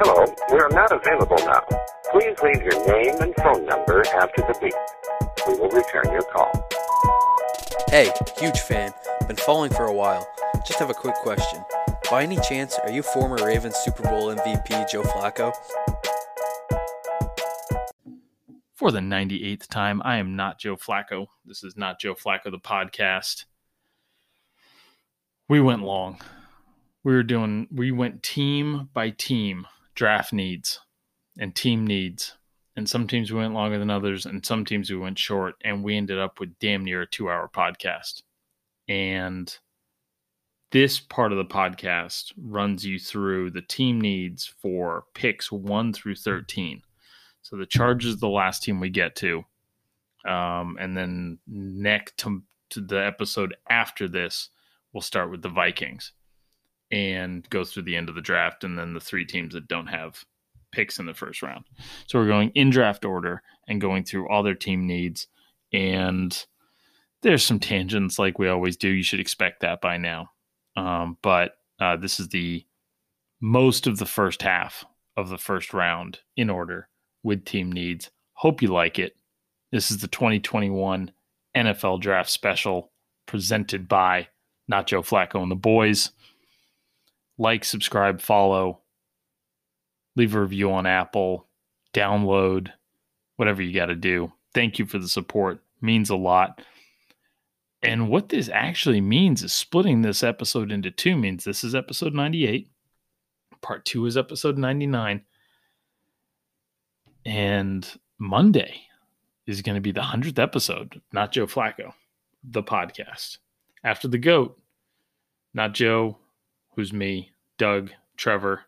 Hello, we are not available now. Please leave your name and phone number after the beep. We will return your call. Hey, huge fan. Been following for a while. Just have a quick question. By any chance, are you former Ravens Super Bowl MVP Joe Flacco? For the 98th time, I am not Joe Flacco. This is not Joe Flacco, the podcast. We went long. We were doing, we went team by team, draft needs and team needs. And some teams we went longer than others, and some teams we went short, and we ended up with damn near a two hour podcast. And this part of the podcast runs you through the team needs for picks 1 through 13 so the Chargers the last team we get to um, and then next to, to the episode after this we'll start with the vikings and goes through the end of the draft and then the three teams that don't have picks in the first round so we're going in draft order and going through all their team needs and there's some tangents like we always do you should expect that by now um, but uh, this is the most of the first half of the first round in order with team needs. Hope you like it. This is the 2021 NFL Draft Special presented by Not Joe Flacco and the boys. Like, subscribe, follow, leave a review on Apple, download, whatever you got to do. Thank you for the support. Means a lot. And what this actually means is splitting this episode into two means this is episode 98. Part two is episode 99. And Monday is going to be the 100th episode, not Joe Flacco, the podcast. After the GOAT, not Joe, who's me, Doug, Trevor.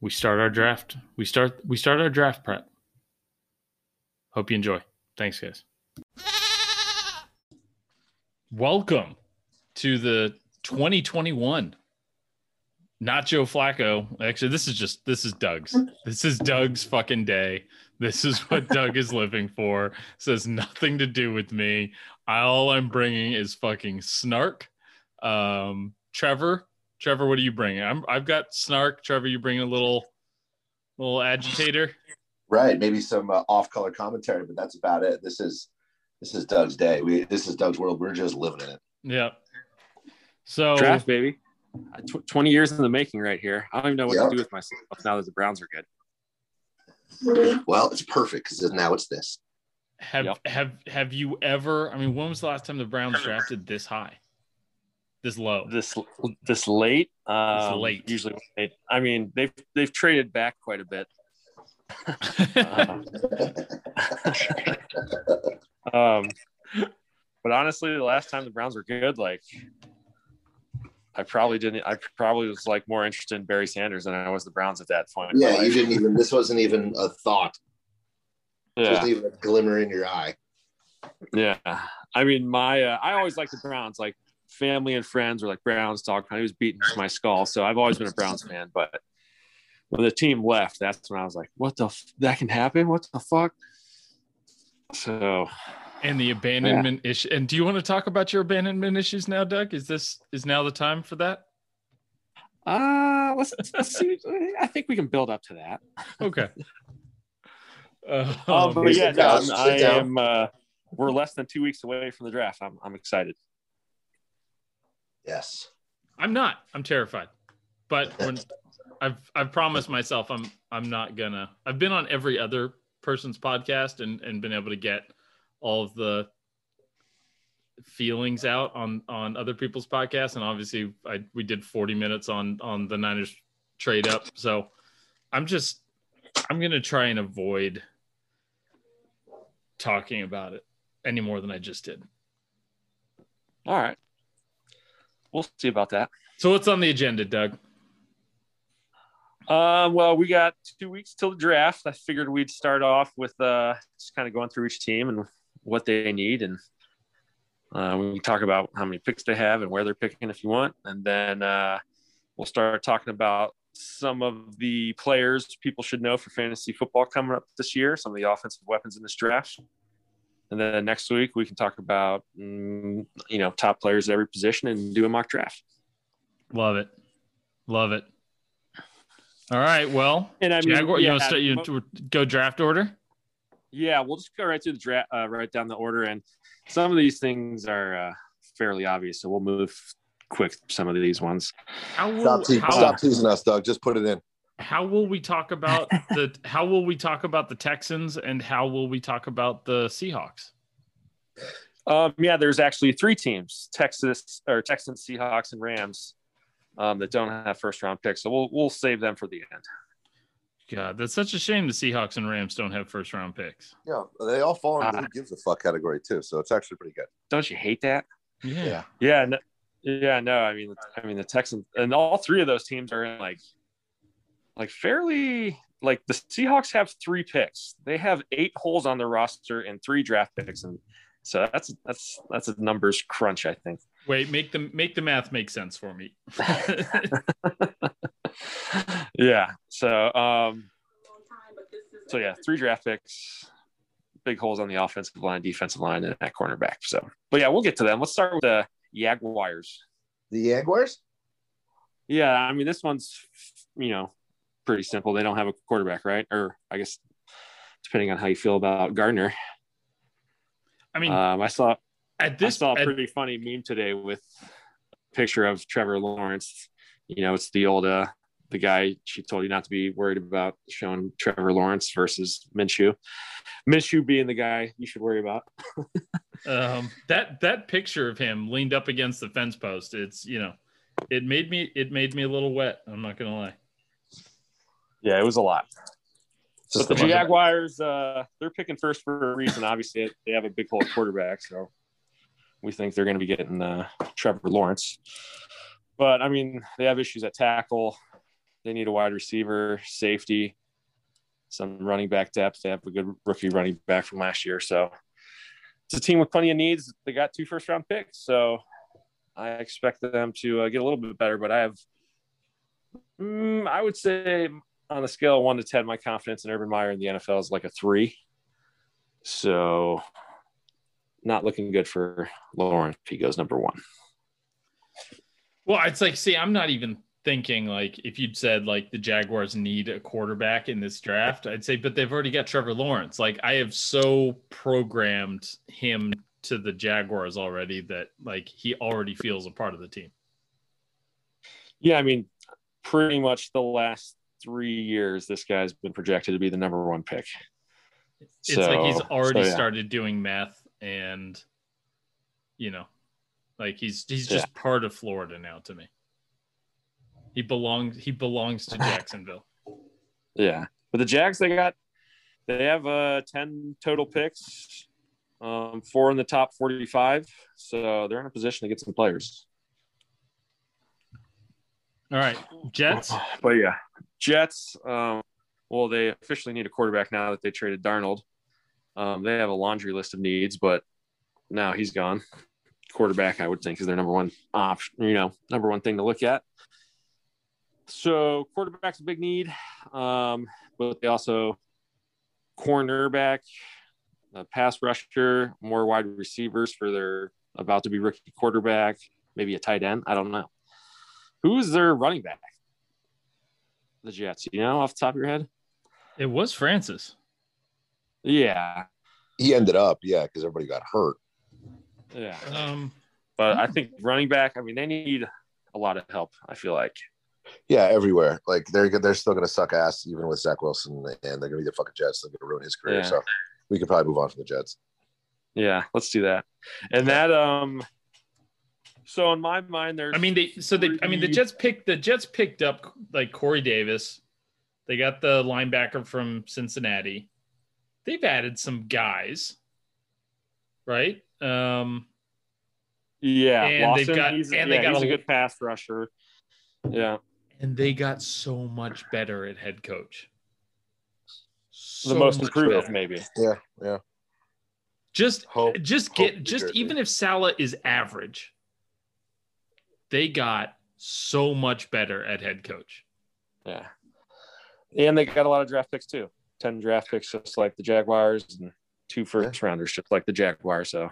We start our draft. We start we start our draft prep. Hope you enjoy. Thanks, guys. Welcome to the 2021 not Joe Flacco. Actually, this is just this is Doug's. This is Doug's fucking day. This is what Doug is living for. This has nothing to do with me. All I'm bringing is fucking snark. Um, Trevor, Trevor, what are you bringing? I'm I've got snark. Trevor, you bring a little little agitator. Right, maybe some uh, off-color commentary, but that's about it. This is this is Doug's day. We this is Doug's world. We're just living in it. Yeah. So draft baby. Tw- 20 years in the making right here. I don't even know what yep. to do with myself now that the Browns are good. Well, it's perfect because now it's this. Have yep. have have you ever? I mean, when was the last time the Browns drafted this high, this low, this this late? Um, this late. Usually, late. I mean, they've they've traded back quite a bit. um, but honestly, the last time the Browns were good, like I probably didn't. I probably was like more interested in Barry Sanders than I was the Browns at that point. Yeah, you didn't even. This wasn't even a thought. Yeah. wasn't even a glimmer in your eye. Yeah, I mean, my uh, I always liked the Browns. Like family and friends were like Browns talk. He was beating my skull, so I've always been a Browns fan. But when the team left, that's when I was like, "What the? F- that can happen? What the fuck?" So and the abandonment yeah. issue. And do you want to talk about your abandonment issues now, Doug? Is this is now the time for that? Uh let's, let's see. I think we can build up to that. Okay. Uh, um, but yeah, no, I am. Uh, we're less than two weeks away from the draft. I'm I'm excited. Yes. I'm not. I'm terrified. But when I've I've promised myself I'm I'm not gonna. I've been on every other person's podcast and and been able to get all of the feelings out on on other people's podcasts and obviously I we did 40 minutes on on the Niners trade up so I'm just I'm going to try and avoid talking about it any more than I just did. All right. We'll see about that. So what's on the agenda, Doug? Um, well, we got two weeks till the draft. I figured we'd start off with uh, just kind of going through each team and what they need and uh, we talk about how many picks they have and where they're picking if you want and then uh, we'll start talking about some of the players people should know for fantasy football coming up this year some of the offensive weapons in this draft and then next week we can talk about mm, you know top players at every position and do a mock draft love it love it All right. Well, And I mean, Jaguar, you yeah, want to you mo- go draft order? yeah, we'll just go right through the draft, uh, right down the order, and some of these things are uh, fairly obvious, so we'll move quick some of these ones. How will Stop, te- how, stop teasing us, Doug. Just put it in. How will we talk about the how will we talk about the Texans and how will we talk about the Seahawks? Um, yeah, there's actually three teams: Texas or Texans, Seahawks, and Rams um, that don't have first round picks. So we'll we'll save them for the end. God, that's such a shame. The Seahawks and Rams don't have first round picks. Yeah, they all fall into Ah. who gives a fuck category too. So it's actually pretty good. Don't you hate that? Yeah. Yeah. Yeah, no, yeah, no. I mean, I mean, the Texans and all three of those teams are in like, like fairly like the Seahawks have three picks. They have eight holes on their roster and three draft picks, and so that's that's that's a numbers crunch, I think. Wait, make the make the math make sense for me. yeah. So, um, so yeah, three draft picks, big holes on the offensive line, defensive line, and at cornerback. So, but yeah, we'll get to them. Let's start with the Jaguars. The Jaguars? Yeah, I mean, this one's you know pretty simple. They don't have a quarterback, right? Or I guess depending on how you feel about Gardner. I mean, Um, I saw at this I saw a at- pretty funny meme today with a picture of Trevor Lawrence. You know, it's the old uh the guy she told you not to be worried about showing Trevor Lawrence versus Minshew. Minshew being the guy you should worry about. um, that that picture of him leaned up against the fence post. It's you know, it made me it made me a little wet. I'm not gonna lie. Yeah, it was a lot. But the Jaguars, uh, they're picking first for a reason. Obviously, they have a big hole at quarterback, so we think they're going to be getting uh, Trevor Lawrence. But I mean, they have issues at tackle. They need a wide receiver, safety, some running back depth. They have a good rookie running back from last year, so it's a team with plenty of needs. They got two first round picks, so I expect them to uh, get a little bit better. But I have, mm, I would say, on a scale of one to ten, my confidence in Urban Meyer in the NFL is like a three. So, not looking good for Lawrence. He goes number one. Well, it's like, see, I'm not even thinking like if you'd said like the Jaguars need a quarterback in this draft, I'd say, but they've already got Trevor Lawrence. Like I have so programmed him to the Jaguars already that like he already feels a part of the team. Yeah, I mean, pretty much the last three years, this guy's been projected to be the number one pick. It's like he's already so, yeah. started doing math and you know, like he's he's just Yeah. part of Florida now to me. He belongs he belongs to Jacksonville. Yeah, but the Jags they got they have uh ten total picks, um, four in the top forty-five, so they're in a position to get some players. All right. Jets. But yeah, Jets. Um, well, they officially need a quarterback now that they traded Darnold. Um, they have a laundry list of needs, but now he's gone. Quarterback, I would think, is their number one option. You know, number one thing to look at. So quarterback's a big need, um, but they also cornerback, a pass rusher, more wide receivers for their about to be rookie quarterback, maybe a tight end. I don't know. Who's their running back? The Jets, you know, off the top of your head? It was Francis. Yeah. He ended up, yeah, because everybody got hurt. Yeah. Um But I think running back, I mean, they need a lot of help, I feel like. Yeah, everywhere. Like they're they're still gonna suck ass even with Zach Wilson, and they're gonna be the fucking Jets. They're gonna ruin his career. Yeah. So we could probably move on from the Jets. Yeah, let's do that. And that um so in my mind there's I mean they so they I mean the Jets picked the Jets picked up like Corey Davis. They got the linebacker from Cincinnati. They've added some guys. Right? Um yeah, and they've got- he's, and they got he's a- a good pass rusher. Yeah. and they got so much better at head coach. The most improved, better. maybe. Yeah, yeah. Just Hope just get New just even if Saleh is average, they got so much better at head coach. Yeah. And they got a lot of draft picks too. 10 draft picks, just like the Jaguars, and two first rounders, just like the Jaguars. So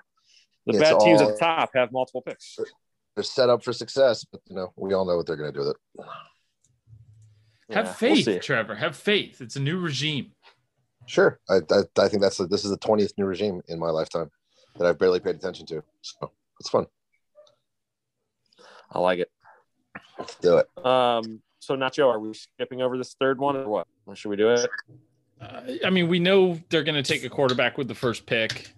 the It's bad teams at the top have multiple picks. They're set up for success, but you know we all know what they're gonna do with it. Have Yeah, we'll faith. Trevor. Have faith. It's a new regime. Sure, I, I, I think that's a, this is the twentieth new regime in my lifetime that I've barely paid attention to. So it's fun. I like it. Let's do it. Um, so Nacho, are we skipping over this third one or what? Or should we do it? Uh, I mean, we know they're going to take a quarterback with the first pick.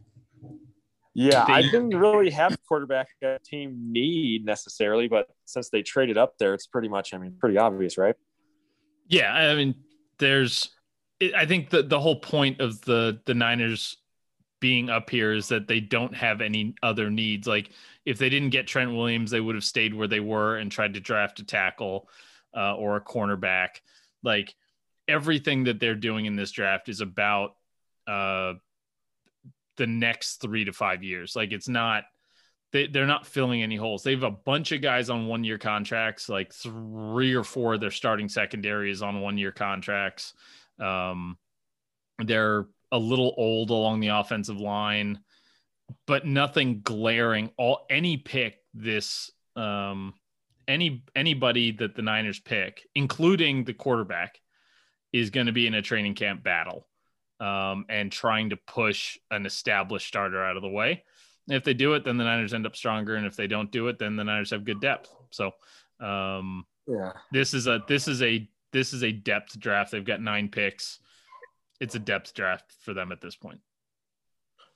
Yeah, I They- didn't really have a quarterback team need necessarily, but since they traded up there, it's pretty much, I mean, pretty obvious, right? Yeah, I mean, there's, I think the the whole point of the the Niners being up here is that they don't have any other needs. Like if they didn't get Trent Williams, they would have stayed where they were and tried to draft a tackle uh, or a cornerback. Like everything that they're doing in this draft is about uh, the next three to five years. Like it's not they, they're not filling any holes. They have a bunch of guys on one year contracts, like three or four of their starting secondary is on one year contracts. Um, they're a little old along the offensive line, but nothing glaring. All any pick this um, any anybody that the Niners pick, including the quarterback, is going to be in a training camp battle um, and trying to push an established starter out of the way. If they do it, then the Niners end up stronger, and if they don't do it, then the Niners have good depth. So um, Yeah. this is a this is a this is a depth draft. They've got nine picks. It's a depth draft for them at this point.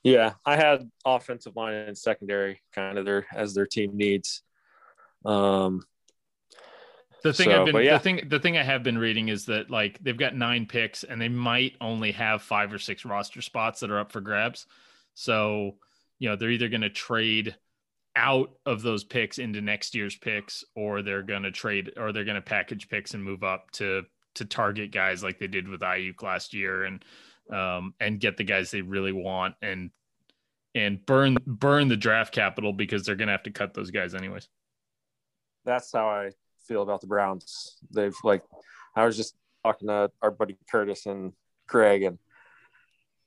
Yeah, I had offensive line and secondary kind of their as their team needs. Um, The thing So, I've been yeah. the thing the thing I have been reading is that like they've got nine picks and they might only have five or six roster spots that are up for grabs. So, you know, they're either going to trade out of those picks into next year's picks or they're going to trade or they're going to package picks and move up to to target guys like they did with Aiyuk last year and um and get the guys they really want and and burn burn the draft capital because they're going to have to cut those guys anyways. that's how I feel about the Browns. They've like, I was just talking to our buddy Curtis and Craig, and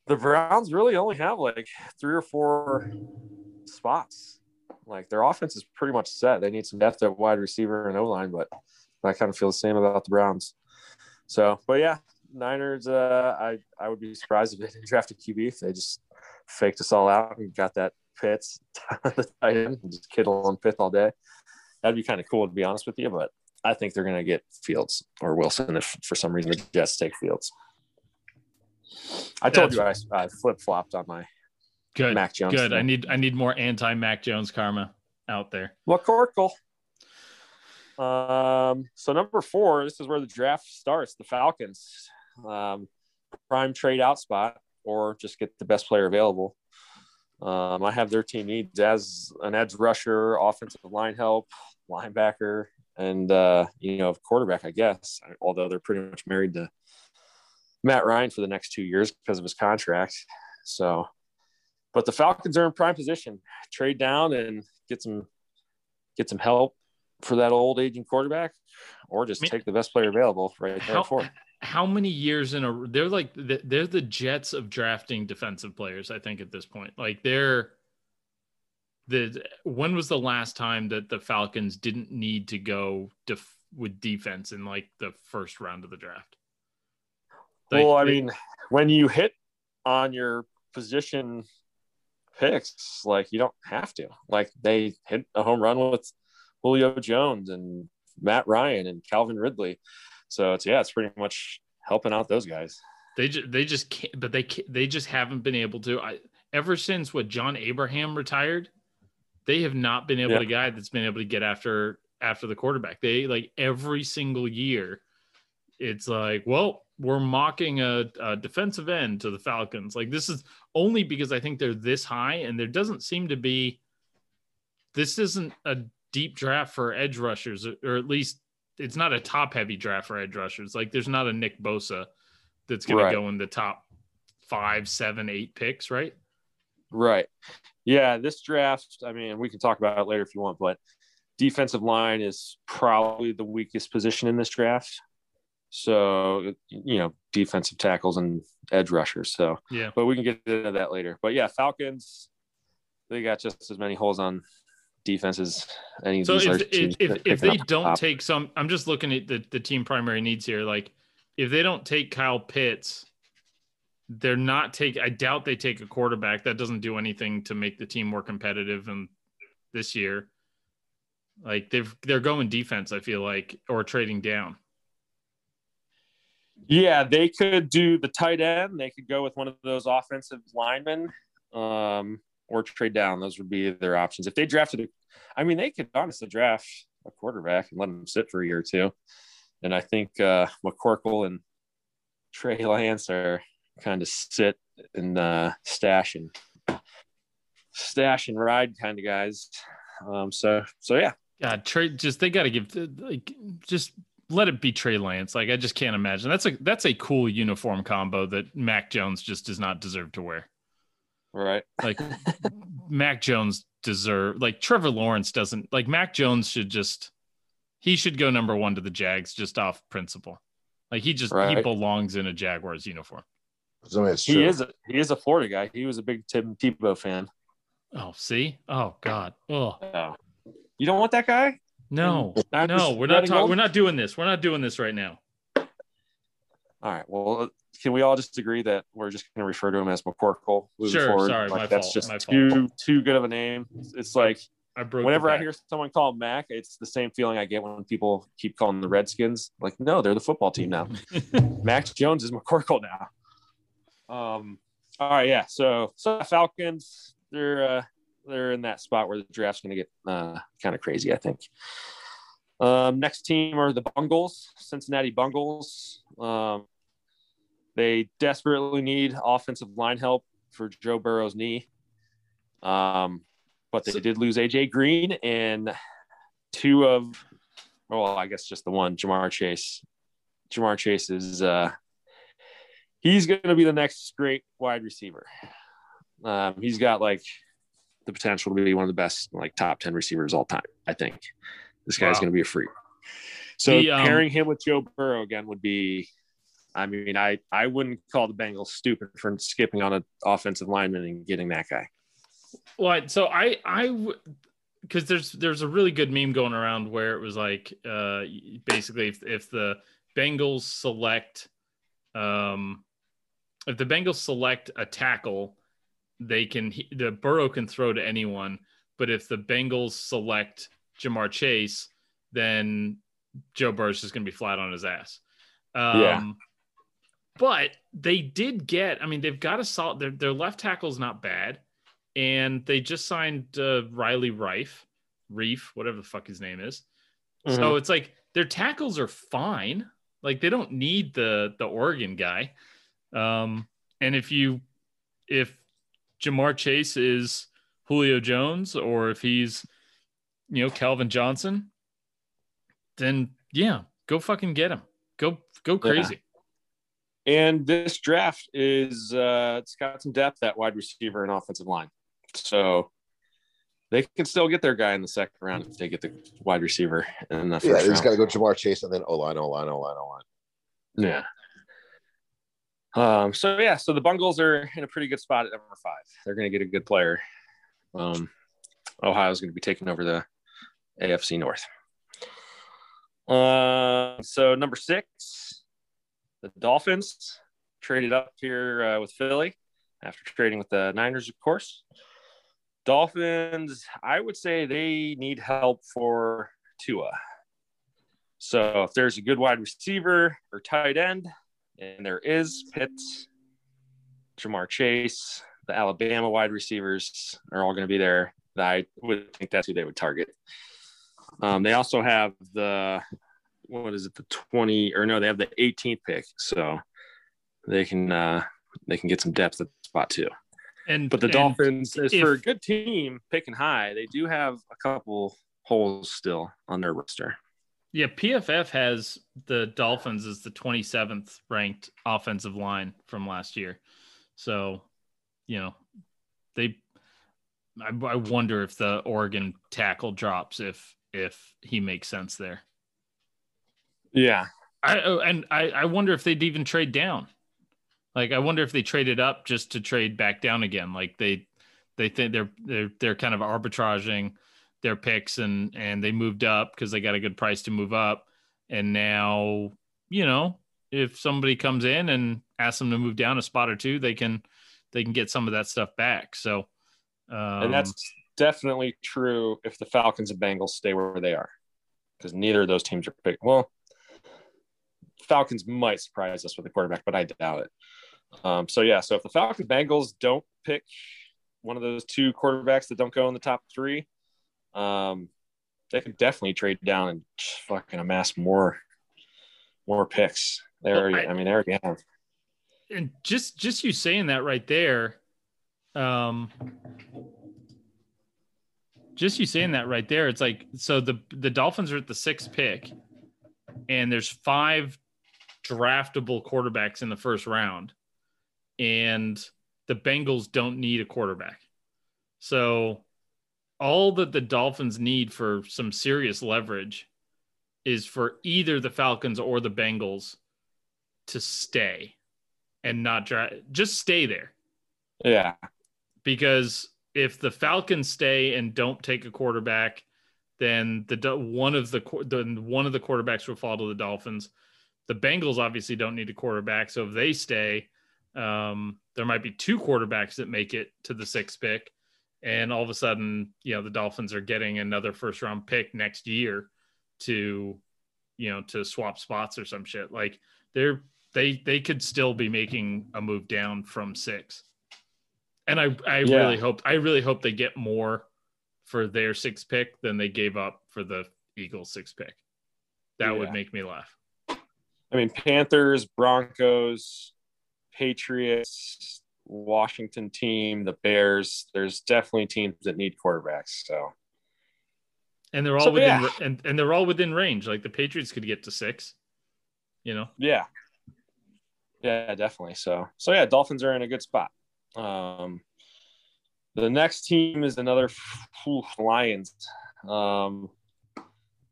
the Browns really only have like three or four spots. Like their offense is pretty much set. They need some depth at wide receiver and O line, but I kind of feel the same about the Browns. So, but yeah, Niners. Uh, I I would be surprised if they didn't draft a QB if they just faked us all out and got that Pitts the tight end and just Kittle on fifth all day. That'd be kind of cool to be honest with you, but I think they're going to get Fields or Wilson if for some reason the Jets take Fields. I told you I, I flip flopped on my Good. Mac Jones. Good. I need I need more anti Mac Jones karma out there. McCorkle. Um, so number four, this is where the draft starts. The Falcons, um, prime trade out spot, or just get the best player available. Um, I have their team needs as an edge rusher, offensive line help, linebacker, and uh, you know, quarterback. I guess, although they're pretty much married to Matt Ryan for the next two years because of his contract. So, but the Falcons are in prime position. Trade down and get some get some help for that old aging quarterback, or just I mean- take the best player available right there How, for. how many years in a they're like they're the Jets of drafting defensive players, I think at this point. Like they're the when was the last time that the Falcons didn't need to go def, with defense in like the first round of the draft? Like, well, I they- mean, when you hit on your position picks, like you don't have to. Like they hit a home run with Julio Jones and Matt Ryan and Calvin Ridley. So it's yeah, it's pretty much helping out those guys. They just they just can't, but they can't, they just haven't been able to. I ever since what John Abraham retired, they have not been able Yeah. to guy that's been able to get after after the quarterback. They like every single year, it's like, well, we're mocking a, a defensive end to the Falcons. Like this is only because I think they're this high, and there doesn't seem to be. This isn't a deep draft for edge rushers, or at least it's not a top heavy draft for edge rushers. Like there's not a Nick Bosa that's going Right. to go in the top five, seven, eight picks, right? Right. Yeah, this draft, I mean, we can talk about it later if you want, but defensive line is probably the weakest position in this draft. So, you know, defensive tackles and edge rushers. So, Yeah. but we can get into that later. But yeah, Falcons, they got just as many holes on defenses. Any of So these if other if teams if, that if they don't top. take some, I'm just looking at the the team primary needs here. Like if they don't take Kyle Pitts, they're not take. I doubt they take a quarterback. That doesn't do anything to make the team more competitive. And this year, like they've they're going defense. I feel like or trading down. Yeah, they could do the tight end. They could go with one of those offensive linemen, um, or trade down. Those would be their options. If they drafted, I mean, they could honestly draft a quarterback and let him sit for a year or two. And I think uh, McCorkle and Trey Lance are kind of sit and uh, stash and stash and ride kind of guys. Um, so so yeah, God, trade just they got to give like just let it be Trey Lance. Like I just can't imagine. That's a that's a cool uniform combo that Mac Jones just does not deserve to wear. Right. Like Mac Jones deserve like Trevor Lawrence doesn't like Mac Jones should just he should go number one to the Jags just off principle. Like he just he belongs in a Jaguars uniform. So it's He is a, he is a Florida guy. He was a big Tim Tebow fan. Oh, see? Oh God. Oh Oh. You don't want that guy? no. No, we're not talking we're not doing this. We're not doing this right now. All right. Well, can we all just agree that we're just going to refer to him as McCorkle moving Sure, forward? sorry, like my that's fault, just too fault. too good of a name. It's like I broke whenever I hear someone call Mac, it's the same feeling I get when people keep calling the Redskins. Like, no, they're the football team now. Max Jones is McCorkle now. Um. All right. Yeah. So so Falcons, they're uh, they're in that spot where the draft's going to get uh, kind of crazy. I think. Um, next team are the Bungles, Cincinnati Bungles. Um, they desperately need offensive line help for Joe Burrow's knee. Um, but they did lose AJ Green and two of, well, I guess just the one, Ja'Marr Chase. Ja'Marr Chase is, uh, he's going to be the next great wide receiver. Um, he's got like the potential to be one of the best, like top 10 receivers all time, I think. This guy's Wow. going to be a freak. So The, um, pairing him with Joe Burrow again would be, I mean, I I wouldn't call the Bengals stupid for skipping on an offensive lineman and getting that guy. Well, so I I because there's there's a really good meme going around where it was like uh basically if if the Bengals select um if the Bengals select a tackle, they can the Burrow can throw to anyone, but if the Bengals select Ja'Marr Chase, then Joe Burrow's just going to be flat on his ass. Um, Yeah. But they did get, I mean, they've got a solid, their, their left tackle is not bad. And they just signed uh, Riley Reiff, Reef, whatever the fuck his name is. So it's like their tackles are fine. Like they don't need the the Oregon guy. Um, and if you if Ja'Marr Chase is Julio Jones or if he's you know Calvin Johnson, then yeah, go fucking get him. Go go crazy. And this draft is uh it's got some depth at wide receiver and offensive line. So they can still get their guy in the second round if they get the wide receiver in the first Yeah, they just got to go Ja'Marr Chase and then O line, O line, O line, O line. Yeah. Um, so yeah, so the Bungles are in a pretty good spot at number five. They're going to get a good player. Um, Ohio's going to be taking over the AFC North. Uh, so number six, the Dolphins traded up here uh, with Philly after trading with the Niners, of course. Dolphins, I would say they need help for Tua. So if there's a good wide receiver or tight end, and there is Pitts, Ja'Marr Chase, the Alabama wide receivers are all going to be there. I would think that's who they would target. Um, they also have the what is it, the 20 or no, they have the 18th pick, so they can uh, they can get some depth at the spot too. And But the and Dolphins, is for a good team picking high, they do have a couple holes still on their roster. Yeah, PFF has the Dolphins as the 27th ranked offensive line from last year. So, you know, they I, I wonder if the Oregon tackle drops if if he makes sense there. Yeah, I oh, and I I wonder if they'd even trade down. Like I wonder if they traded up just to trade back down again. Like they they think they're they're they're kind of arbitraging their picks and and they moved up because they got a good price to move up. And now, you know, if somebody comes in and asks them to move down a spot or two, they can they can get some of that stuff back. So, um, and that's definitely true if the Falcons and Bengals stay where they are, because neither of those teams are picked. Well, Falcons might surprise us with a quarterback, but I doubt it. Um, so yeah, so if the Falcons Bengals don't pick one of those two quarterbacks that don't go in the top three, um, they could definitely trade down and fucking amass more more picks. They already, I, I mean, they already have. And just just you saying that right there, um, just you saying that right there, it's like so the the Dolphins are at the sixth pick, and there's five draftable quarterbacks in the first round, and the Bengals don't need a quarterback. So all that the Dolphins need for some serious leverage is for either the Falcons or the Bengals to stay and not try just stay there. Yeah. Because if the Falcons stay and don't take a quarterback, then the one of the then one of the quarterbacks will fall to the Dolphins. The Bengals obviously don't need a quarterback, so if they stay, um, there might be two quarterbacks that make it to the sixth pick, and all of a sudden, you know, the Dolphins are getting another first round pick next year to, you know, to swap spots or some shit. Like they're they they could still be making a move down from six. And I I yeah. really hope I really hope they get more for their sixth pick than they gave up for the Eagles sixth pick. That yeah. would make me laugh. I mean, Panthers, Broncos, Patriots, Washington team, the Bears. There's definitely teams that need quarterbacks. So, and they're all so, within yeah. and, and they're all within range. Like the Patriots could get to six. You know. Yeah. Yeah, definitely. So, so yeah, Dolphins are in a good spot. Um, the next team is another whew, Lions. Um,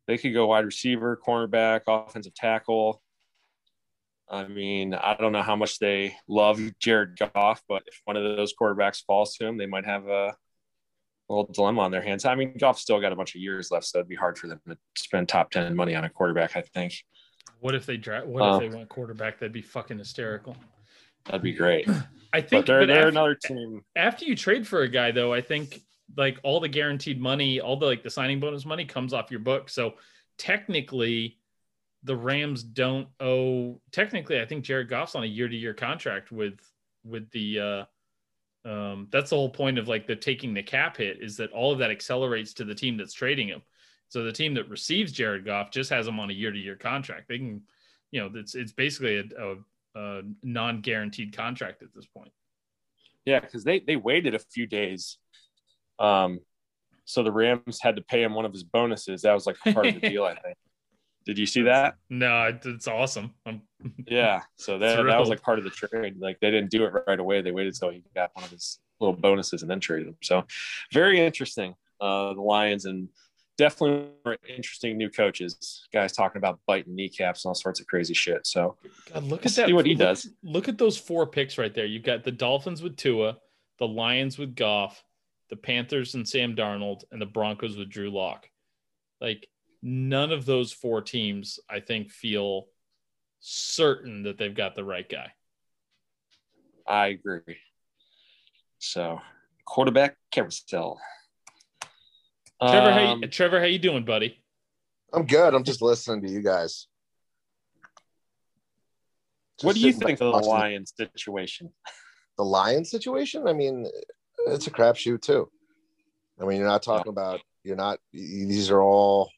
they could go wide receiver, cornerback, offensive tackle. I mean, I don't know how much they love Jared Goff, but if one of those quarterbacks falls to him, they might have a little dilemma on their hands. I mean, Goff's still got a bunch of years left, so it'd be hard for them to spend top 10 money on a quarterback, I think. What if they draft? What um, if they want quarterback? That'd be fucking hysterical. That'd be great. I think but they're, but they're after, another team. After you trade for a guy, though, I think like all the guaranteed money, all the like the signing bonus money comes off your book. So technically, the Rams don't owe. Technically, I think Jared Goff's on a year-to-year contract with with the. uh um, that's the whole point of like the taking the cap hit is that all of that accelerates to the team that's trading him. So the team that receives Jared Goff just has him on a year-to-year contract. They can, you know, it's it's basically a, a, a non-guaranteed contract at this point. Yeah, because they they waited a few days, um, so the Rams had to pay him one of his bonuses. That was like part of the deal, I think. Did you see that? No, it's awesome. I'm yeah, so that, that was like part of the trade. Like they didn't do it right away. They waited till he got one of his little bonuses and then traded him. So very interesting. Uh, the Lions and definitely interesting new coaches. Guys talking about biting kneecaps and all sorts of crazy shit. So God, look at that. See what he does. Look at those four picks right there. You've got the Dolphins with Tua, the Lions with Goff, the Panthers and Sam Darnold, and the Broncos with Drew Lock. Like none of those four teams, I think, feel certain that they've got the right guy. I agree. So, quarterback carousel. Trevor, um, how you, um, Trevor, how you doing, buddy? I'm good. I'm just listening to you guys. Just what do you think of the Lions situation? The Lions situation? I mean, it's a crapshoot too. I mean, you're not talking yeah. about. You're not. These are all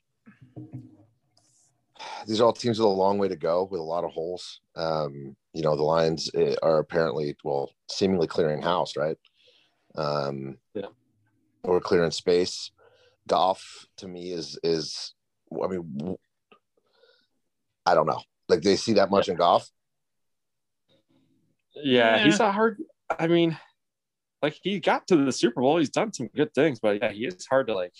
these are all teams with a long way to go with a lot of holes. Um, you know, the Lions eh, are apparently, well, seemingly clearing house, right? Um, yeah. Or clearing space. Goff to me is is, I mean, I don't know. Like they see that much yeah. in Goff. Yeah, yeah, he's a hard. I mean, like he got to the Super Bowl. He's done some good things, but yeah, he is hard to like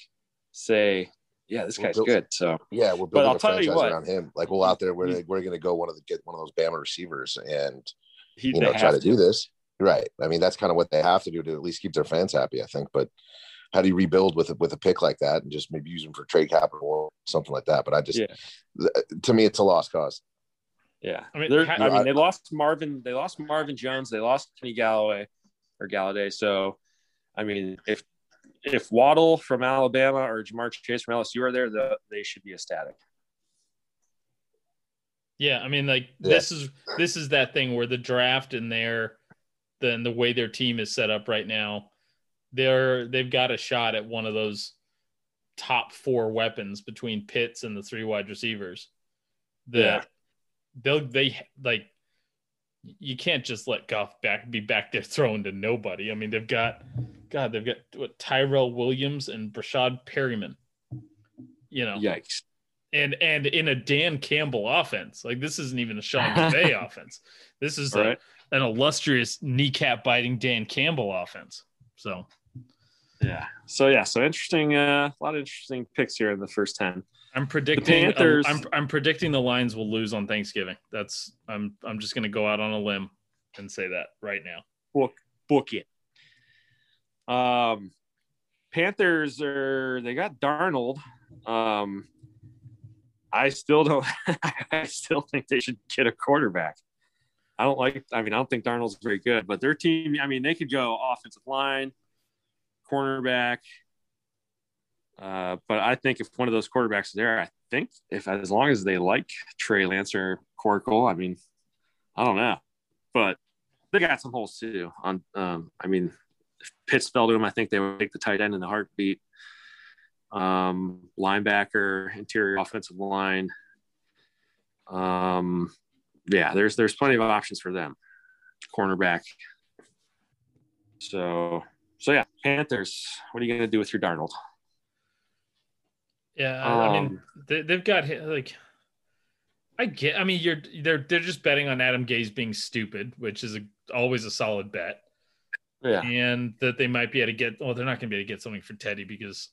say yeah, this guy's good. So yeah, we're building a franchise around him. Like we'll out there, we're we're going to go one of the get one of those Bama receivers and he, you know try to, to, do this. Right. I mean, that's kind of what they have to do to at least keep their fans happy. I think, but how do you rebuild with a, with a pick like that and just maybe use them for trade capital or something like that. But I just, Yeah. th- to me, it's a lost cause. Yeah, I mean, They're- I mean, they lost Marvin. They lost Marvin Jones. They lost Kenny Galloway or Golladay. So, I mean, if if Waddle from Alabama or Ja'Marr Chase from LSU are there, the, they should be ecstatic. Yeah, I mean, like Yeah. this is this is that thing where the draft and their then the way their team is set up right now, they're they've got a shot at one of those top four weapons between Pitts and the three wide receivers. That Yeah. they'll they like you can't just let Goff back be back there throwing to nobody. I mean, they've got God, they've got what Tyrell Williams and Breshad Perriman. You know, Yikes! and and in a Dan Campbell offense. Like this isn't even a Sean McVay offense. This is a, right. an illustrious kneecap biting Dan Campbell offense. So Yeah. So yeah. So interesting. Uh, a lot of interesting picks here in the first ten. I'm predicting Panthers- I'm I'm predicting the Lions will lose on Thanksgiving. That's I'm I'm just gonna go out on a limb and say that right now. book book it. Um, Panthers are they got Darnold. Um, I still don't. I still think they should get a quarterback. I don't like. I mean, I don't think Darnold's very good, but their team. I mean, they could go offensive line, cornerback. Uh, but I think if one of those quarterbacks is there, I think if as long as they like Trey Lance or Corkle, I mean, I don't know, but they got some holes too. On, um, I mean, if Pitts fell to him, I think they would take the tight end in the heartbeat. Um, linebacker, interior offensive line. Um, yeah, there's there's plenty of options for them. Cornerback. So so yeah, Panthers. What are you gonna do with your Darnold? Yeah, I I mean Um, they, they've got like I get. I mean you're they're they're just betting on Adam Gase being stupid, which is a, always a solid bet. Yeah, and that they might be able to get. Well, they're not going to be able to get something for Teddy because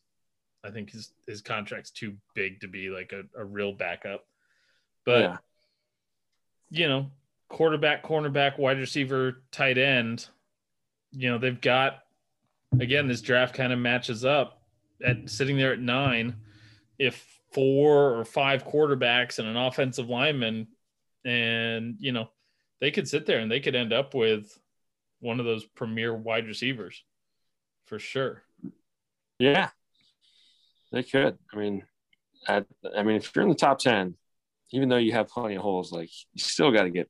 I think his his contract's too big to be like a, a real backup. But yeah, you know, quarterback, cornerback, wide receiver, tight end. You know, they've got again. This draft kind of matches up at sitting there at nine. If four or five quarterbacks and an offensive lineman, and you know, they could sit there and they could end up with one of those premier wide receivers for sure. yeah. They could. I mean, at, I mean, if you're in the top ten, even though you have plenty of holes, like you still got to get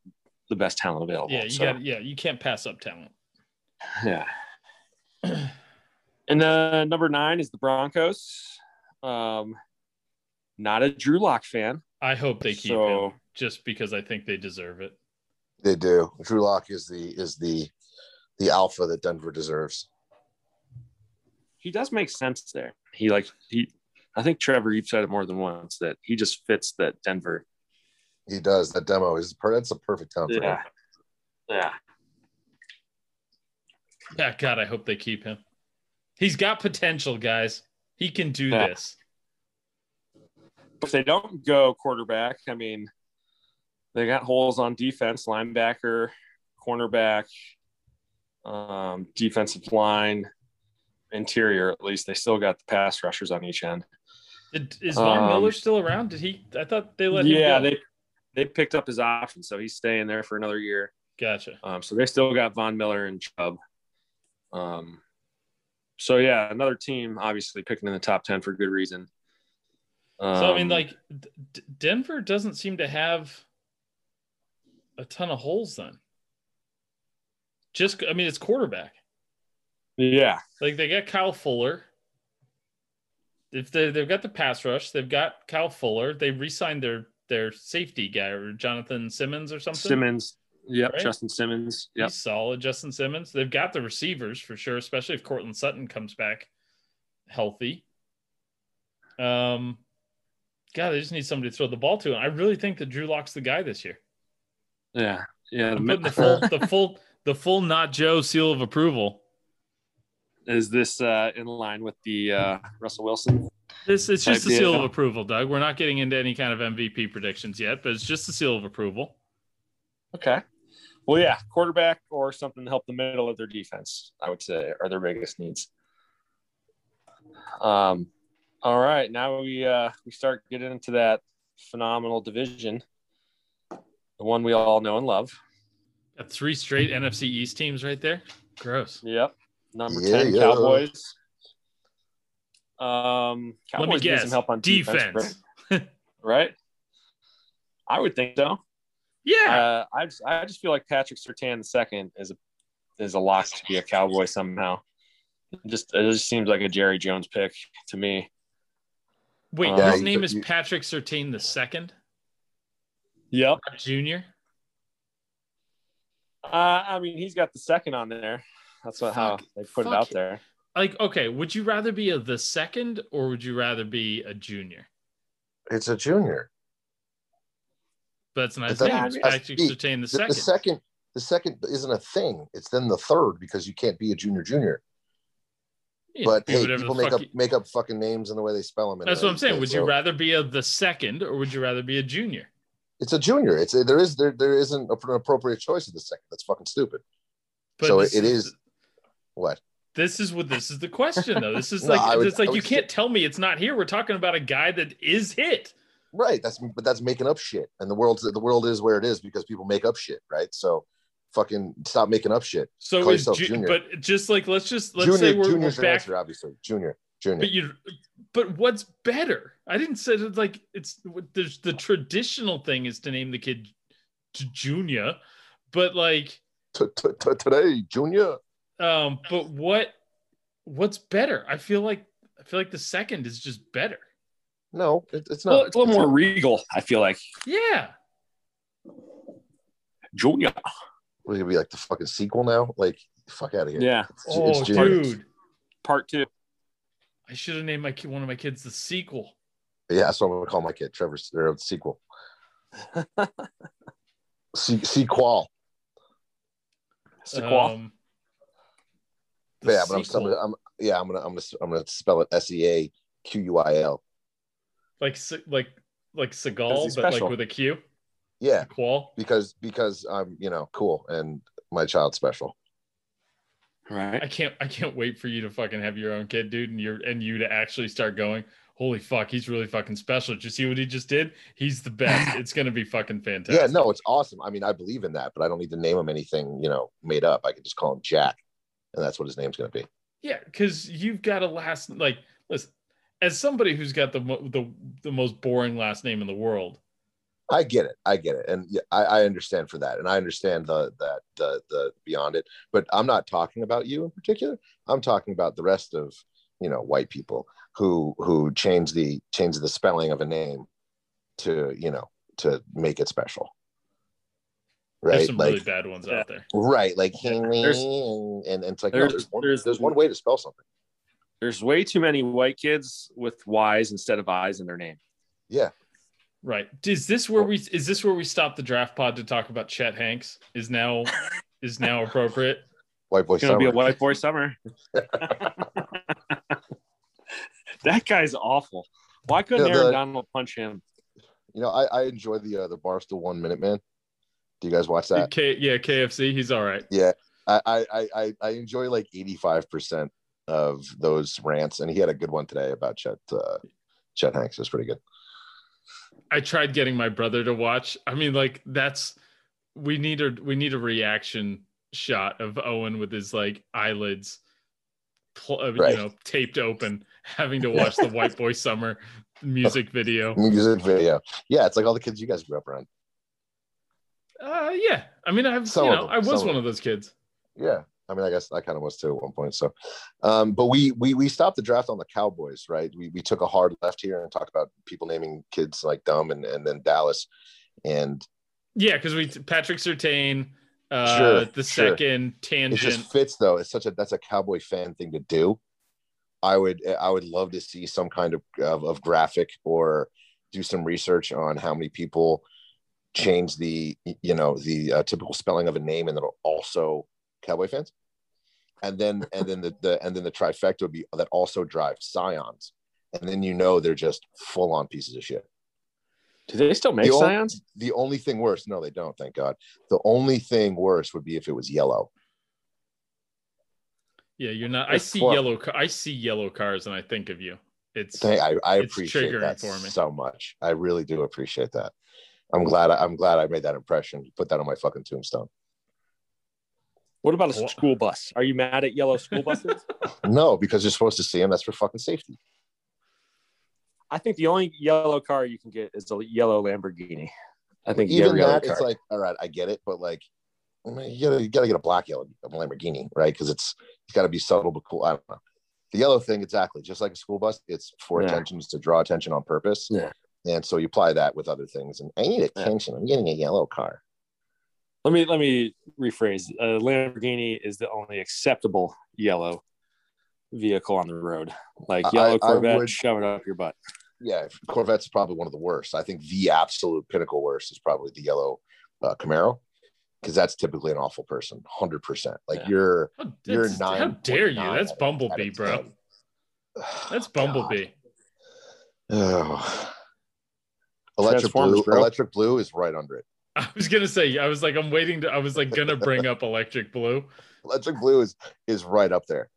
the best talent available. Yeah, you So, got yeah, you can't pass up talent. Yeah. and uh, number nine is the Broncos. Um, not a Drew Lock fan. I hope they keep So- him just because I think they deserve it. They do. Drew Lock is the is the the alpha that Denver deserves. He does make sense there. He like he. I think Trevor, you've said it more than once that he just fits that Denver. He does. That demo is per, that's a perfect time for him. Yeah. Yeah. Yeah, God, I hope they keep him. He's got potential, guys. He can do Yeah. this. If they don't go quarterback, I mean, they got holes on defense, linebacker, cornerback, um, defensive line, interior. At least they still got the pass rushers on each end. Did, is Von Um, Miller still around? Did he? I thought they let him yeah, go. they they picked up his option, so he's staying there for another year. Gotcha. Um, so they still got Von Miller and Chubb. Um, so yeah, another team obviously picking in the top ten for good reason. Um, So I mean, like D- D- Denver doesn't seem to have a ton of holes. Then, just I mean, it's quarterback. yeah, Like they got Kyle Fuller. If they they've got the pass rush, they've got Kyle Fuller. They re-signed their their safety guy or Jonathan Simmons or something. Simmons. Yep, Right? Justin Simmons. Yep. He's solid, Justin Simmons. They've got the receivers for sure, especially if Courtland Sutton comes back healthy. Um, God, they just need somebody to throw the ball to. And I really think that Drew Lock's the guy this year. Yeah, yeah. I'm putting the full, the full, the full not Joe seal of approval. Is this uh, in line with the uh, Russell Wilson? This it's just a seal of approval, Doug. We're not getting into any kind of MVP predictions yet, but it's just a seal of approval. Okay. Well, yeah, quarterback or something to help the middle of their defense. I would say are their biggest needs. Um, all right, now we uh, we start getting into that phenomenal division, the one we all know and love. Got three straight NFC East teams right there. Gross. Yep, number Yeah, ten yeah. Cowboys. Um, Let me Cowboys need guess. some help on defense. right? right? I would think so. Yeah. Uh, I just I just feel like Patrick Surtain the second is a is a lock to be a Cowboy somehow. Just it just seems like a Jerry Jones pick to me. Wait, Yeah, his you- name is you- Patrick Surtain the second, Yep. junior. Uh, I mean, he's got the second on there. That's what, how they put it out there. Like, okay, would you rather be a the second or would you rather be a junior? It's a junior. But it's not his name. It's Patrick Surtain the The, second. the second, the second isn't a thing. It's then the third because you can't be a junior junior. But hey, people make up you- make up fucking names and the way they spell them. That's what I'm saying. Would you rather be a the second or would you rather be a junior? It's a junior. It's a, there is there there isn't an appropriate choice of the second. That's fucking stupid. But So it is- What? This is what this is the question though. This is No, like would- it's like you can't tell me it's not here. We're talking about a guy that is hit. Right. That's but that's making up shit. And the world's the world is where it is because people make up shit. Right. So fucking stop making up shit. So Call is yourself ju- junior. but just like let's just let's junior say we're, we're junior's your back. answer, obviously. Junior. Junior. But you, but what's better? I didn't say it's like it's there's the traditional thing is to name the kid J- Junior, but like today, junior. um, but what what's better? I feel like I feel like the second is just better. No, it, it's not. Well, it's a little more regal. I feel like Yeah, Junior. What, gonna be like the fucking sequel now? Like, fuck out of here. Yeah, It's, oh it's dude, part two. I should have named my kid one of my kids the sequel. Yeah, that's what I'm gonna call my kid, Trevor. Or the sequel. Se- sequel. Sequel. Um, the Yeah, but I'm, sequel. I'm, I'm yeah, I'm gonna I'm gonna I'm gonna spell it S E A Q U I L. like like like Is Seagal, but like with a Q. Yeah, Qual. because because I'm you know cool and my child's special. right. I can't I can't wait for you to fucking have your own kid, dude, and you're and you to actually start going. Holy fuck, he's really fucking special. Did you see what he just did? He's the best. It's gonna be fucking fantastic. Yeah, no, it's awesome. I mean, I believe in that, but I don't need to name him anything you know made up. I can just call him Jack, and that's what his name's gonna be. Yeah, because you've got a last like listen, as somebody who's got the the the most boring last name in the world. I get it. I get it, and I, I understand for that, and I understand the that the the beyond it. But I'm not talking about you in particular. I'm talking about the rest of you know white people who who change the change the spelling of a name to you know to make it special. There's Right, some like really bad ones out there. right, like There's- and, and it's like no, there's- there's, one, there's- there's one way to spell something. There's way too many white kids with Y's instead of I's in their name. Yeah, Right. Is this where we is this where we stop the draft pod to talk about Chet Hanks? Is now is now appropriate? white boy It's gonna be a summer. white boy summer. that guy's awful. Why couldn't Yeah, Aaron Donald punch him? You know, I, I enjoy the uh, the Barstool One Minute Man. Do you guys watch that? K, yeah, KFC. He's all right. Yeah, I I I- I, I enjoy like eighty five percent of those rants, and he had a good one today about Chet uh, Chet Hanks. It was pretty good. I tried getting my brother to watch. I mean, like that's we need a we need a reaction shot of Owen with his like eyelids, pl- uh, Right. you know, taped open, having to watch the White Boy Summer music video. Music video. Yeah, it's like all the kids you guys grew up around. Uh, yeah. I mean, I've Some you know, I was one of those kids. Yeah. I mean, I guess I kind of was too at one point. So, um, but we we we stopped the draft on the Cowboys, right? We we took a hard left here and talked about people naming kids like dumb, and and then Dallas, and Yeah, because we Patrick Surtain, uh, Sure, the sure. second it tangent. just fits though. It's such a that's a Cowboy fan thing to do. I would I would love to see some kind of of, of graphic or do some research on how many people change the you know the uh, typical spelling of a name and that are also Cowboy fans. And then and then the, the and then the trifecta would be that also drive scions. And then you know they're just full on pieces of shit. Do they still make The ol- scions? The only thing worse, no, they don't, thank God. The only thing worse would be if it was yellow. Yeah, you're not. I It's see fun. yellow. I see yellow cars, and I think of you. It's Thank- I, I It's appreciate triggering that for me. so much. I really do appreciate that. I'm glad. I'm glad I made that impression. Put that on my fucking tombstone. What about a school bus? Are you mad at yellow school buses? No, because you're supposed to see them. That's for fucking safety. I think the only yellow car you can get is a yellow Lamborghini. I think Even that, it's like, all right, I get it, but like, you gotta, you gotta get a black yellow Lamborghini, right? Because it's, it's got to be subtle but cool. I don't know. The yellow thing, exactly, just like a school bus, it's for Yeah. attention, it's to draw attention on purpose. Yeah. And so you apply that with other things. And I need Yeah. attention. I'm getting a yellow car. Let me let me rephrase. A Lamborghini is the only acceptable yellow vehicle on the road. Like yellow I Corvette, would- shove it up your butt. Yeah, Corvette's probably one of the worst. I think the absolute pinnacle worst is probably the yellow uh, Camaro, because that's typically an awful person, hundred percent. Like Yeah. you're, how, you're that's- nine. how dare you? That's Bumblebee, bro. 10. That's Oh, God. Bumblebee. Oh. Electric blue. bro. Electric blue is right under it. I was gonna say. I was like, I'm waiting to. I was like gonna bring up Electric Blue. Electric blue is is right up there,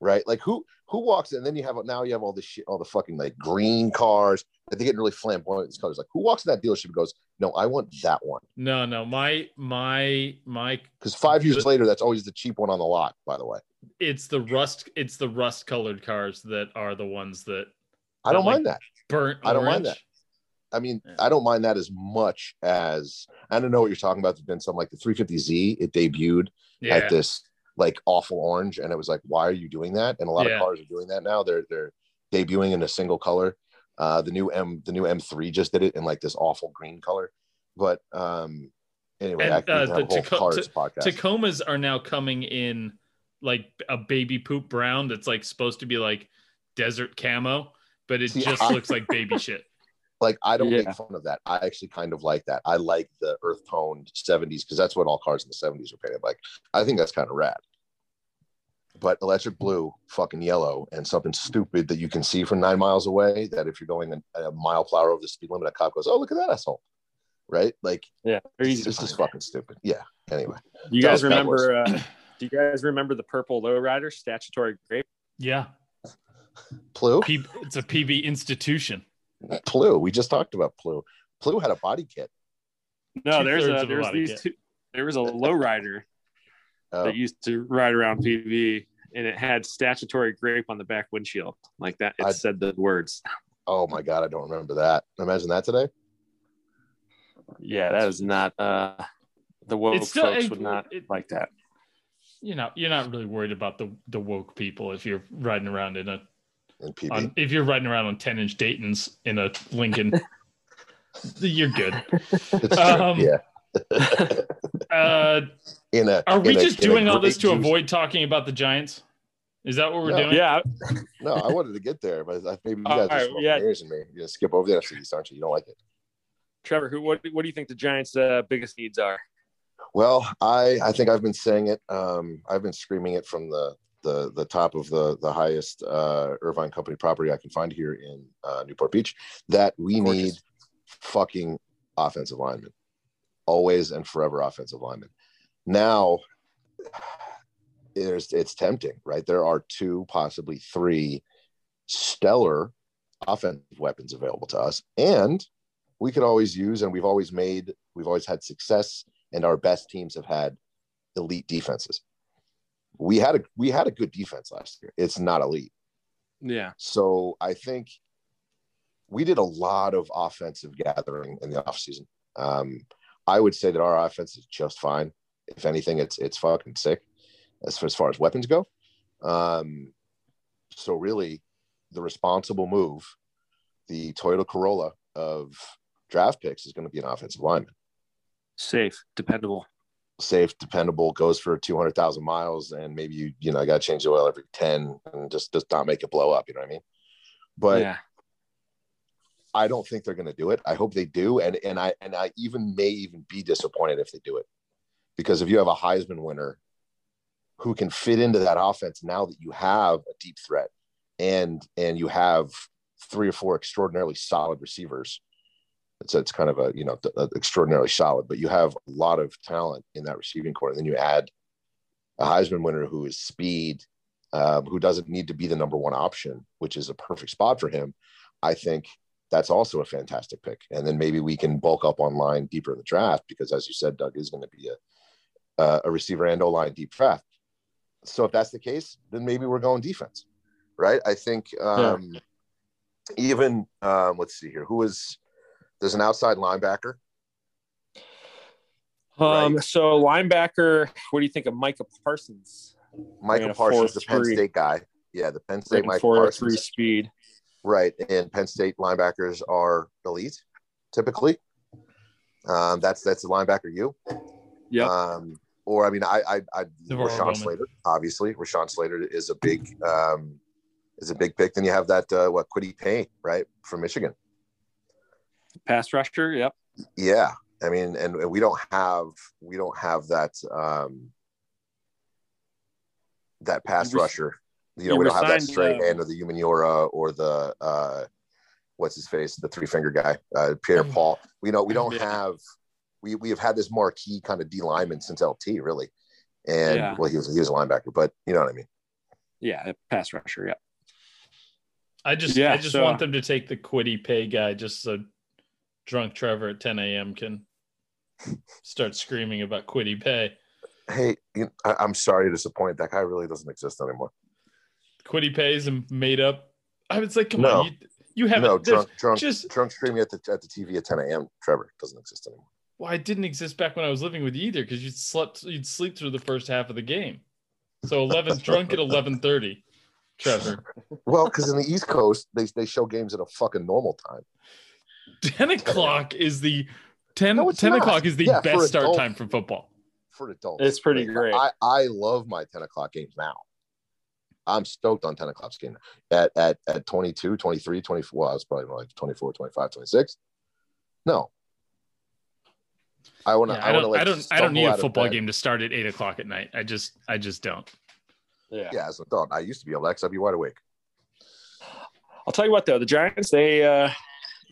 right? Like who who walks in? Then you have now you have all this shit, all the fucking like green cars. That they get really flamboyant. These colors. Like who walks in that dealership and goes, no, I want that one. No, no, my my my. Because five years later, that's always the cheap one on the lot. By the way, It's the rust. It's the rust colored cars that are the ones that I don't That, like, mind that. burnt. I don't mind orange. I mean, Yeah. I don't mind that as much as I don't know what you're talking about. There's been some like the 350Z. It debuted Yeah, at this like awful orange, and it was like, why are you doing that? And a lot Yeah. of cars are doing that now. They're they're debuting in a single color. Uh, the new M the new M3 just did it in like this awful green color. But um, anyway, And, I can uh, have the whole Taco- cars podcast. Tacomas are now coming in like a baby poop brown that's like supposed to be like desert camo, but it See, just I- looks like baby shit. Like I don't Yeah. make fun of that. I actually kind of like that. I like the earth toned 70s because that's what all cars in the 70s were painted like. I think that's kind of rad. But electric blue, fucking yellow, and something stupid that you can see from nine miles away. That if you're going a, a mile per hour over the speed limit, a cop goes, "Oh, look at that asshole!" Right? Like Yeah, they're it's, easy to it's just find. fucking stupid. Yeah. Anyway, You guys remember? Uh, do you guys remember the purple lowrider statutory grape? Yeah, Plu, P- it's a PB institution. Plu. We just talked about Plu. Plu had a body kit. No, there's Two-thirds a of a there's these kit. two. There was a lowrider Uh, that used to ride around PV, and it had statutory grape on the back windshield, like that. It I- said the words. oh my god, I don't remember that. Imagine that today. Yeah, that is not. uh The woke It's still- folks it- would not it- like that. You know, you're not really worried about the the woke people if you're riding around in a In PB. on if you're riding around on 10 inch Dayton's in a Lincoln. you're good. It's um, yeah. Uh, In a. are we in just a doing all this to juice- avoid talking about the Giants? Is that what we're No. doing? Yeah, No, I wanted to get there, but I- maybe you All guys are right, smoking yeah. mirrors in me. You're gonna skip over the NFC East, aren't you? You don't like it. Trevor, who what what do you think the Giants' uh, biggest needs are? Well, I I think I've been saying it. Um, I've been screaming it from the the the top of the the highest uh, Irvine Company property I can find here in uh, Newport Beach that we Gorgeous. need fucking offensive linemen, always and forever offensive linemen. Now, there's it's tempting, right? There are two, possibly three, stellar offensive weapons available to us, and we could always use, and we've always made, we've always had success, and our best teams have had elite defenses. We had a we had a good defense last year. It's not elite. Yeah, So I think we did a lot of offensive gathering in the offseason. Um, I would say that our offense is just fine. If anything, it's it's fucking sick as far as, far as weapons go. Um, so really, the responsible move, the Toyota Corolla of draft picks, is going to be an offensive lineman. safe, dependable. Safe, dependable, goes for two hundred thousand miles, and maybe you you know I got to change the oil every ten, and just just not make it blow up. You know what I mean? But yeah, I don't think they're going to do it. I hope they do, and and I and I even may even be disappointed if they do it, because if you have a Heisman winner who can fit into that offense now that you have a deep threat, and and you have three or four extraordinarily solid receivers, it's it's kind of a you know uh, extraordinarily solid, but you have a lot of talent in that receiving core, and then you add a Heisman winner who is speed um, who doesn't need to be the number one option, which is a perfect spot for him, I think that's also a fantastic pick. And then maybe we can bulk up online deeper in the draft because, as you said, Doug is going to be a uh, a receiver and O line deep draft. So if that's the case, then maybe we're going defense, right? I think um, yeah. even um, let's see here, who is there's an outside linebacker. Um, right? so linebacker, what do you think of Micah Parsons? Micah Parsons, the Penn State guy. Yeah, the Penn State Micah Parsons. Three speed. Right, and Penn State linebackers are elite, typically. Um, that's that's the linebacker you. Yeah. Um, or I mean, I I, I Rashawn Slater, obviously. Rashawn Slater is a big um, is a big pick. Then you have that uh, what Kwity Paye, right, from Michigan. Pass rusher, yep. Yeah, I mean, and, and we don't have we don't have that um, that pass rusher. You know, we don't have that straight uh, end or the Umenyiora or the uh, what's his face, the three finger guy, uh, Pierre mm. Paul. We know we don't yeah. have we we have had this marquee kind of D lineman since LT really, and yeah. well he was he was a linebacker, but you know what I mean. Yeah, pass rusher. Yeah. I just yeah, I just so, want them to take the Kwity Paye guy just so drunk Trevor at 10 a.m. can start screaming about Kwity Paye. Hey, I, am sorry to disappoint. That guy really doesn't exist anymore. Kwity Paye is made up. I was like, come no. on, you, you have no drunk, drunk, just drunk screaming at the at the TV at 10 a.m. Trevor doesn't exist anymore. Well, I didn't exist back when I was living with you either because you slept, you'd sleep through the first half of the game. So 11 drunk at 11:30. Trevor. well, because in the East Coast, they they show games at a fucking normal time. 10 o'clock is the 10, no, 10 o'clock is the yeah, best start time for football. For adults. It's pretty great. I, I love my 10 o'clock games now. I'm stoked on 10 o'clock game at, at, at 22, 23, 24. Well, I was probably more like 24, 25, 26. No. I want to, yeah, I, I don't, like I don't, I don't need a football game to start at eight o'clock at night. I just, I just don't. Yeah. Yeah. As an adult, I used to be Alexa. I'd be wide awake. I'll tell you what though, the Giants, they, uh,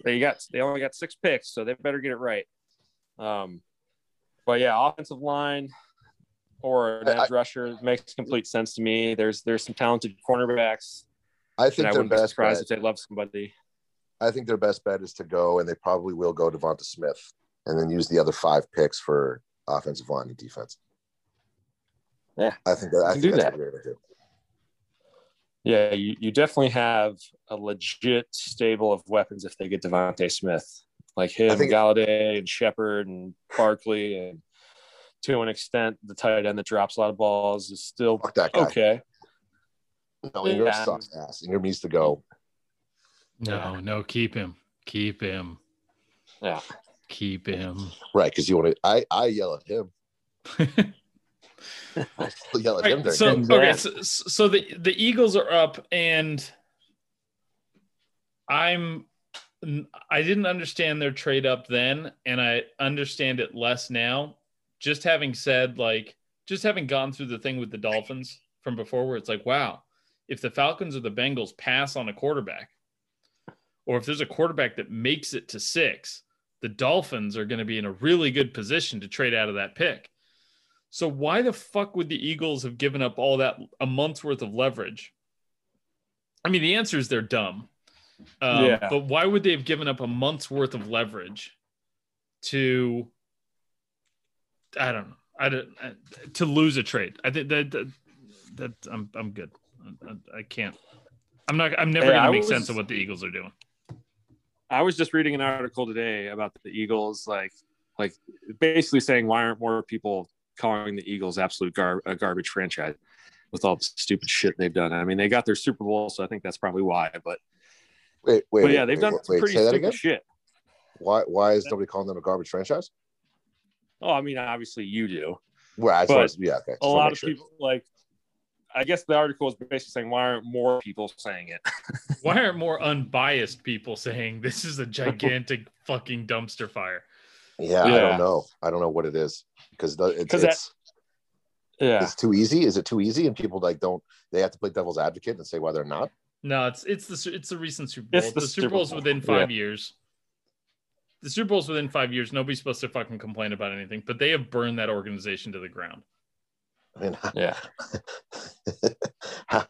they got they only got six picks, so they better get it right. Um, but yeah, offensive line or an edge rusher makes complete sense to me. There's there's some talented cornerbacks. I think I wouldn't be surprised bet, if they love somebody. I think their best bet is to go, and they probably will go Devonta Smith, and then use the other five picks for offensive line and defense. Yeah, I think that I think that's that. a great idea. Yeah, you, you definitely have a legit stable of weapons if they get DeVonta Smith, like him, think, Golladay, and Shepard, and Barkley, and to an extent, the tight end that drops a lot of balls is still okay. No, Ingram yeah. sucks ass. Ingram needs to go. No, no, keep him, keep him. Yeah, keep him. Right, because you want to. I I yell at him. yell at right, him so okay, so, so the the Eagles are up, and I'm I didn't understand their trade up then, and I understand it less now. Just having said, like, just having gone through the thing with the Dolphins from before, where it's like, wow, if the Falcons or the Bengals pass on a quarterback, or if there's a quarterback that makes it to six, the Dolphins are going to be in a really good position to trade out of that pick. So why the fuck would the Eagles have given up all that a month's worth of leverage? I mean, the answer is they're dumb. Um, yeah. But why would they have given up a month's worth of leverage to? I don't know. I don't uh, to lose a trade. I think that, that that, I'm I'm good. I, I, can't. I'm not. I'm never hey, gonna make was, sense of what the Eagles are doing. I was just reading an article today about the Eagles, like like basically saying why aren't more people calling the Eagles absolute gar- a garbage franchise with all the stupid shit they've done. I mean, they got their Super Bowl, so I think that's probably why. But wait, wait, but yeah, they've wait, done wait, pretty stupid shit. Why? Why is nobody calling them a garbage franchise? Oh, I mean, obviously you do. Well, I but yeah, okay. a lot of sure. people like. I guess the article is basically saying why aren't more people saying it? why aren't more unbiased people saying this is a gigantic fucking dumpster fire? Yeah, yeah, I don't know. I don't know what it is because it's, it's that, yeah, it's too easy. Is it too easy? And people like don't they have to play devil's advocate and say why they're not? No, it's it's the it's the recent Super Bowl. It's the, the Super Bowl's Bowl. within five yeah. years. The Super Bowl's within five years. Nobody's supposed to fucking complain about anything, but they have burned that organization to the ground. I mean, Yeah. how,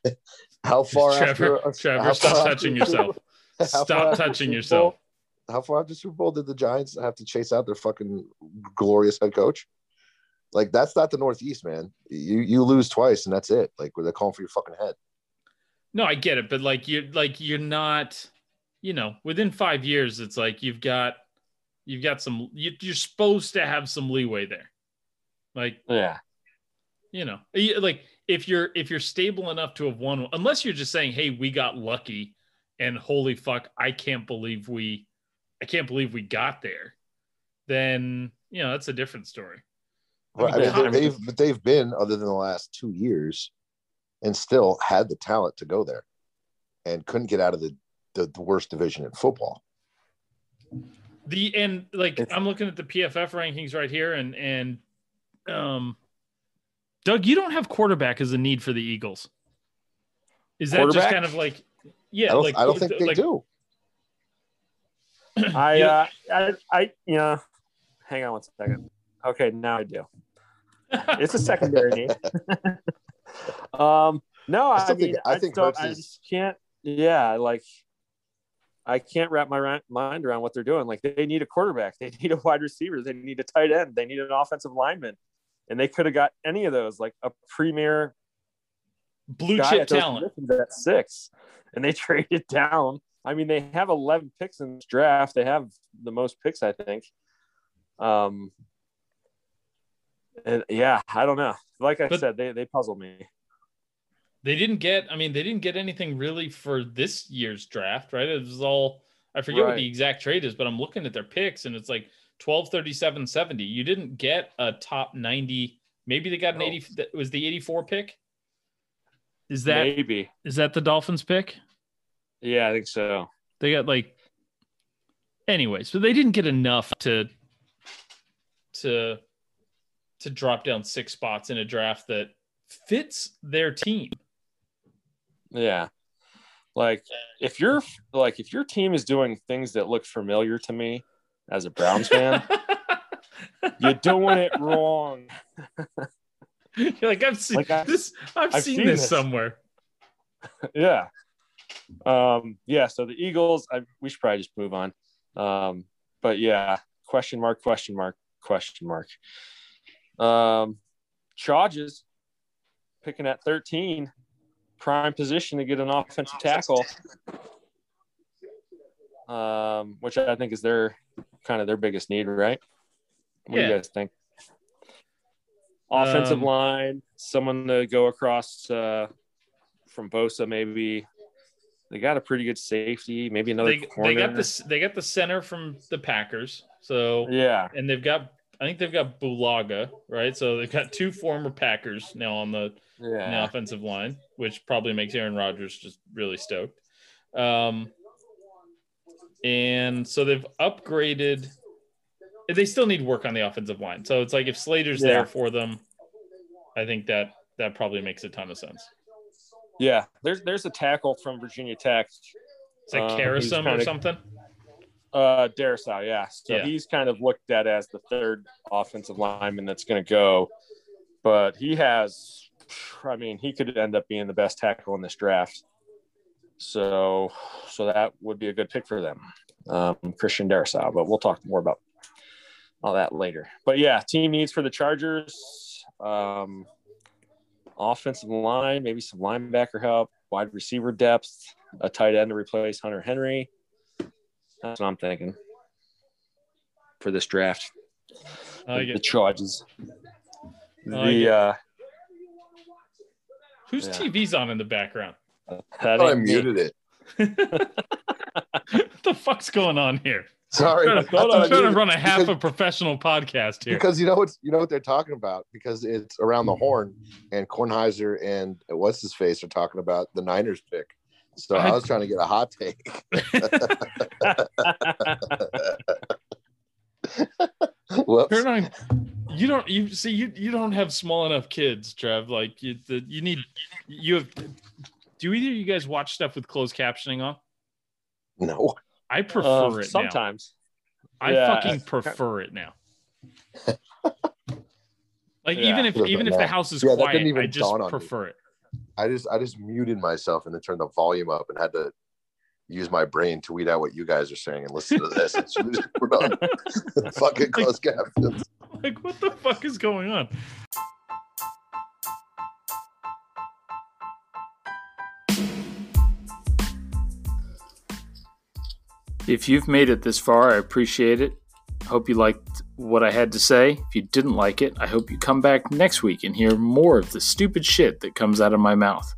how far Trevor, after? Trevor, how stop far touching after- yourself. Stop touching Super yourself. Bowl- how far after Super Bowl did the Giants have to chase out their fucking glorious head coach? Like that's not the Northeast, man. You you lose twice and that's it. Like they're calling for your fucking head. No, I get it, but like you're like you're not, you know, within five years, it's like you've got you've got some you, you're supposed to have some leeway there. Like Yeah. you know, like if you're if you're stable enough to have won, unless you're just saying, "Hey, we got lucky," and holy fuck, I can't believe we, I can't believe we got there. Then you know that's a different story. Right. I mean, mean, Con- they- they've but they've been other than the last two years, and still had the talent to go there, and couldn't get out of the the, the worst division in football. The and like It's- I'm looking at the PFF rankings right here, and and um, Doug, you don't have quarterback as a need for the Eagles. Is that just kind of like, yeah, I don't, like I don't think they like, do. I, You- uh, I, I, know, Hang on one second. Okay, now I do. It's a secondary need. um, no, I I, mean, think- I I, think don't, Hurts I just can't. Yeah, like I can't wrap my mind around what they're doing. Like they need a quarterback, they need a wide receiver, they need a tight end, they need an offensive lineman, and they could have got any of those, like a premier blue chip at talent. at six, and they traded down. I mean, they have 11 picks in this draft. They have the most picks, I think. Um, and yeah, I don't know. Like I But- said, they they puzzle me. They didn't get, I mean, they didn't get anything really for this year's draft, right? It was all, I forget what the exact trade is, but I'm looking at their picks and it's like 12, 37, 70. You didn't get a top 90. Maybe they got an No. 80. That was the 84 pick. Is that Maybe. Is that the Dolphins pick? Yeah, I think so. They got like, anyway, so they didn't get enough to, to, to drop down six spots in a draft that fits their team. Yeah. Like if you're like if your team is doing things that look familiar to me as a Browns fan, you're doing it wrong. You're like I've seen Like, I- this. I've, I've seen, seen this this. somewhere. yeah. Um, yeah, so the Eagles, I, we should probably just move on. Um, but yeah, question mark, question mark, question mark. Um, Chargers picking at 13, prime position to get an offensive tackle. Um, which I think is their kind of their biggest need, right? What do you guys think? Offensive Um, line, someone to go across uh, from Bosa, maybe. They got a pretty good safety, maybe another They, corner. they got this. They got the center from the Packers. So Yeah, and they've got. I think they've got Bulaga, right? So they've got two former Packers now on the, on the offensive line, which probably makes Aaron Rodgers just really stoked. Um, and so they've upgraded. They still need work on the offensive line. So it's like if Slater's Yeah. there for them, I think that that probably makes a ton of sense. Yeah. There's there's a tackle from Virginia Tech, It's like Um, or something. uh, Darrisaw. Yeah, so Yeah. he's kind of looked at as the third offensive lineman that's going to go, but he has. I mean, he could end up being the best tackle in this draft. So, so that would be a good pick for them, um, Christian Darrisaw. But we'll talk more about all that later. But yeah, team needs for the Chargers. Um, offensive line, maybe some linebacker help, wide receiver depth, a tight end to replace Hunter Henry. That's what I'm thinking for this draft. I the get, Chargers. I The get- uh, whose yeah. TV's on in the background? that I muted it. what the fuck's going on here? Sorry, I'm trying, thought I'm trying to run a half because, a professional podcast here. because you know what you know what they're talking about because it's around the horn and Kornheiser and what's his face are talking about the Niners pick. So I, I- was trying to get a hot take. Whoops. Turn on. You don't. You see. You you don't have small enough kids, Trev. Like you. The, you need. You have. Do either of you guys watch stuff with closed captioning on? No. I prefer Um, it now. sometimes. I yeah. fucking prefer it now. Like Yeah. even if even done if the house is Yeah, that didn't quiet, even I just dawn on me. prefer it. I just I just muted myself and then turned the volume up and had to use my brain to weed out what you guys are saying and listen to this. It's just put on fucking closed captions. Like what the fuck is going on? If you've made it this far, I appreciate it. Hope you liked what I had to say. If you didn't like it, I hope you come back next week and hear more of the stupid shit that comes out of my mouth.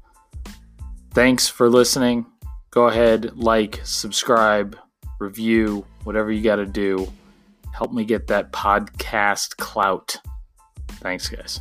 Thanks for listening. Go ahead, like, subscribe, review, whatever you got to do. Help me get that podcast clout. Thanks, guys.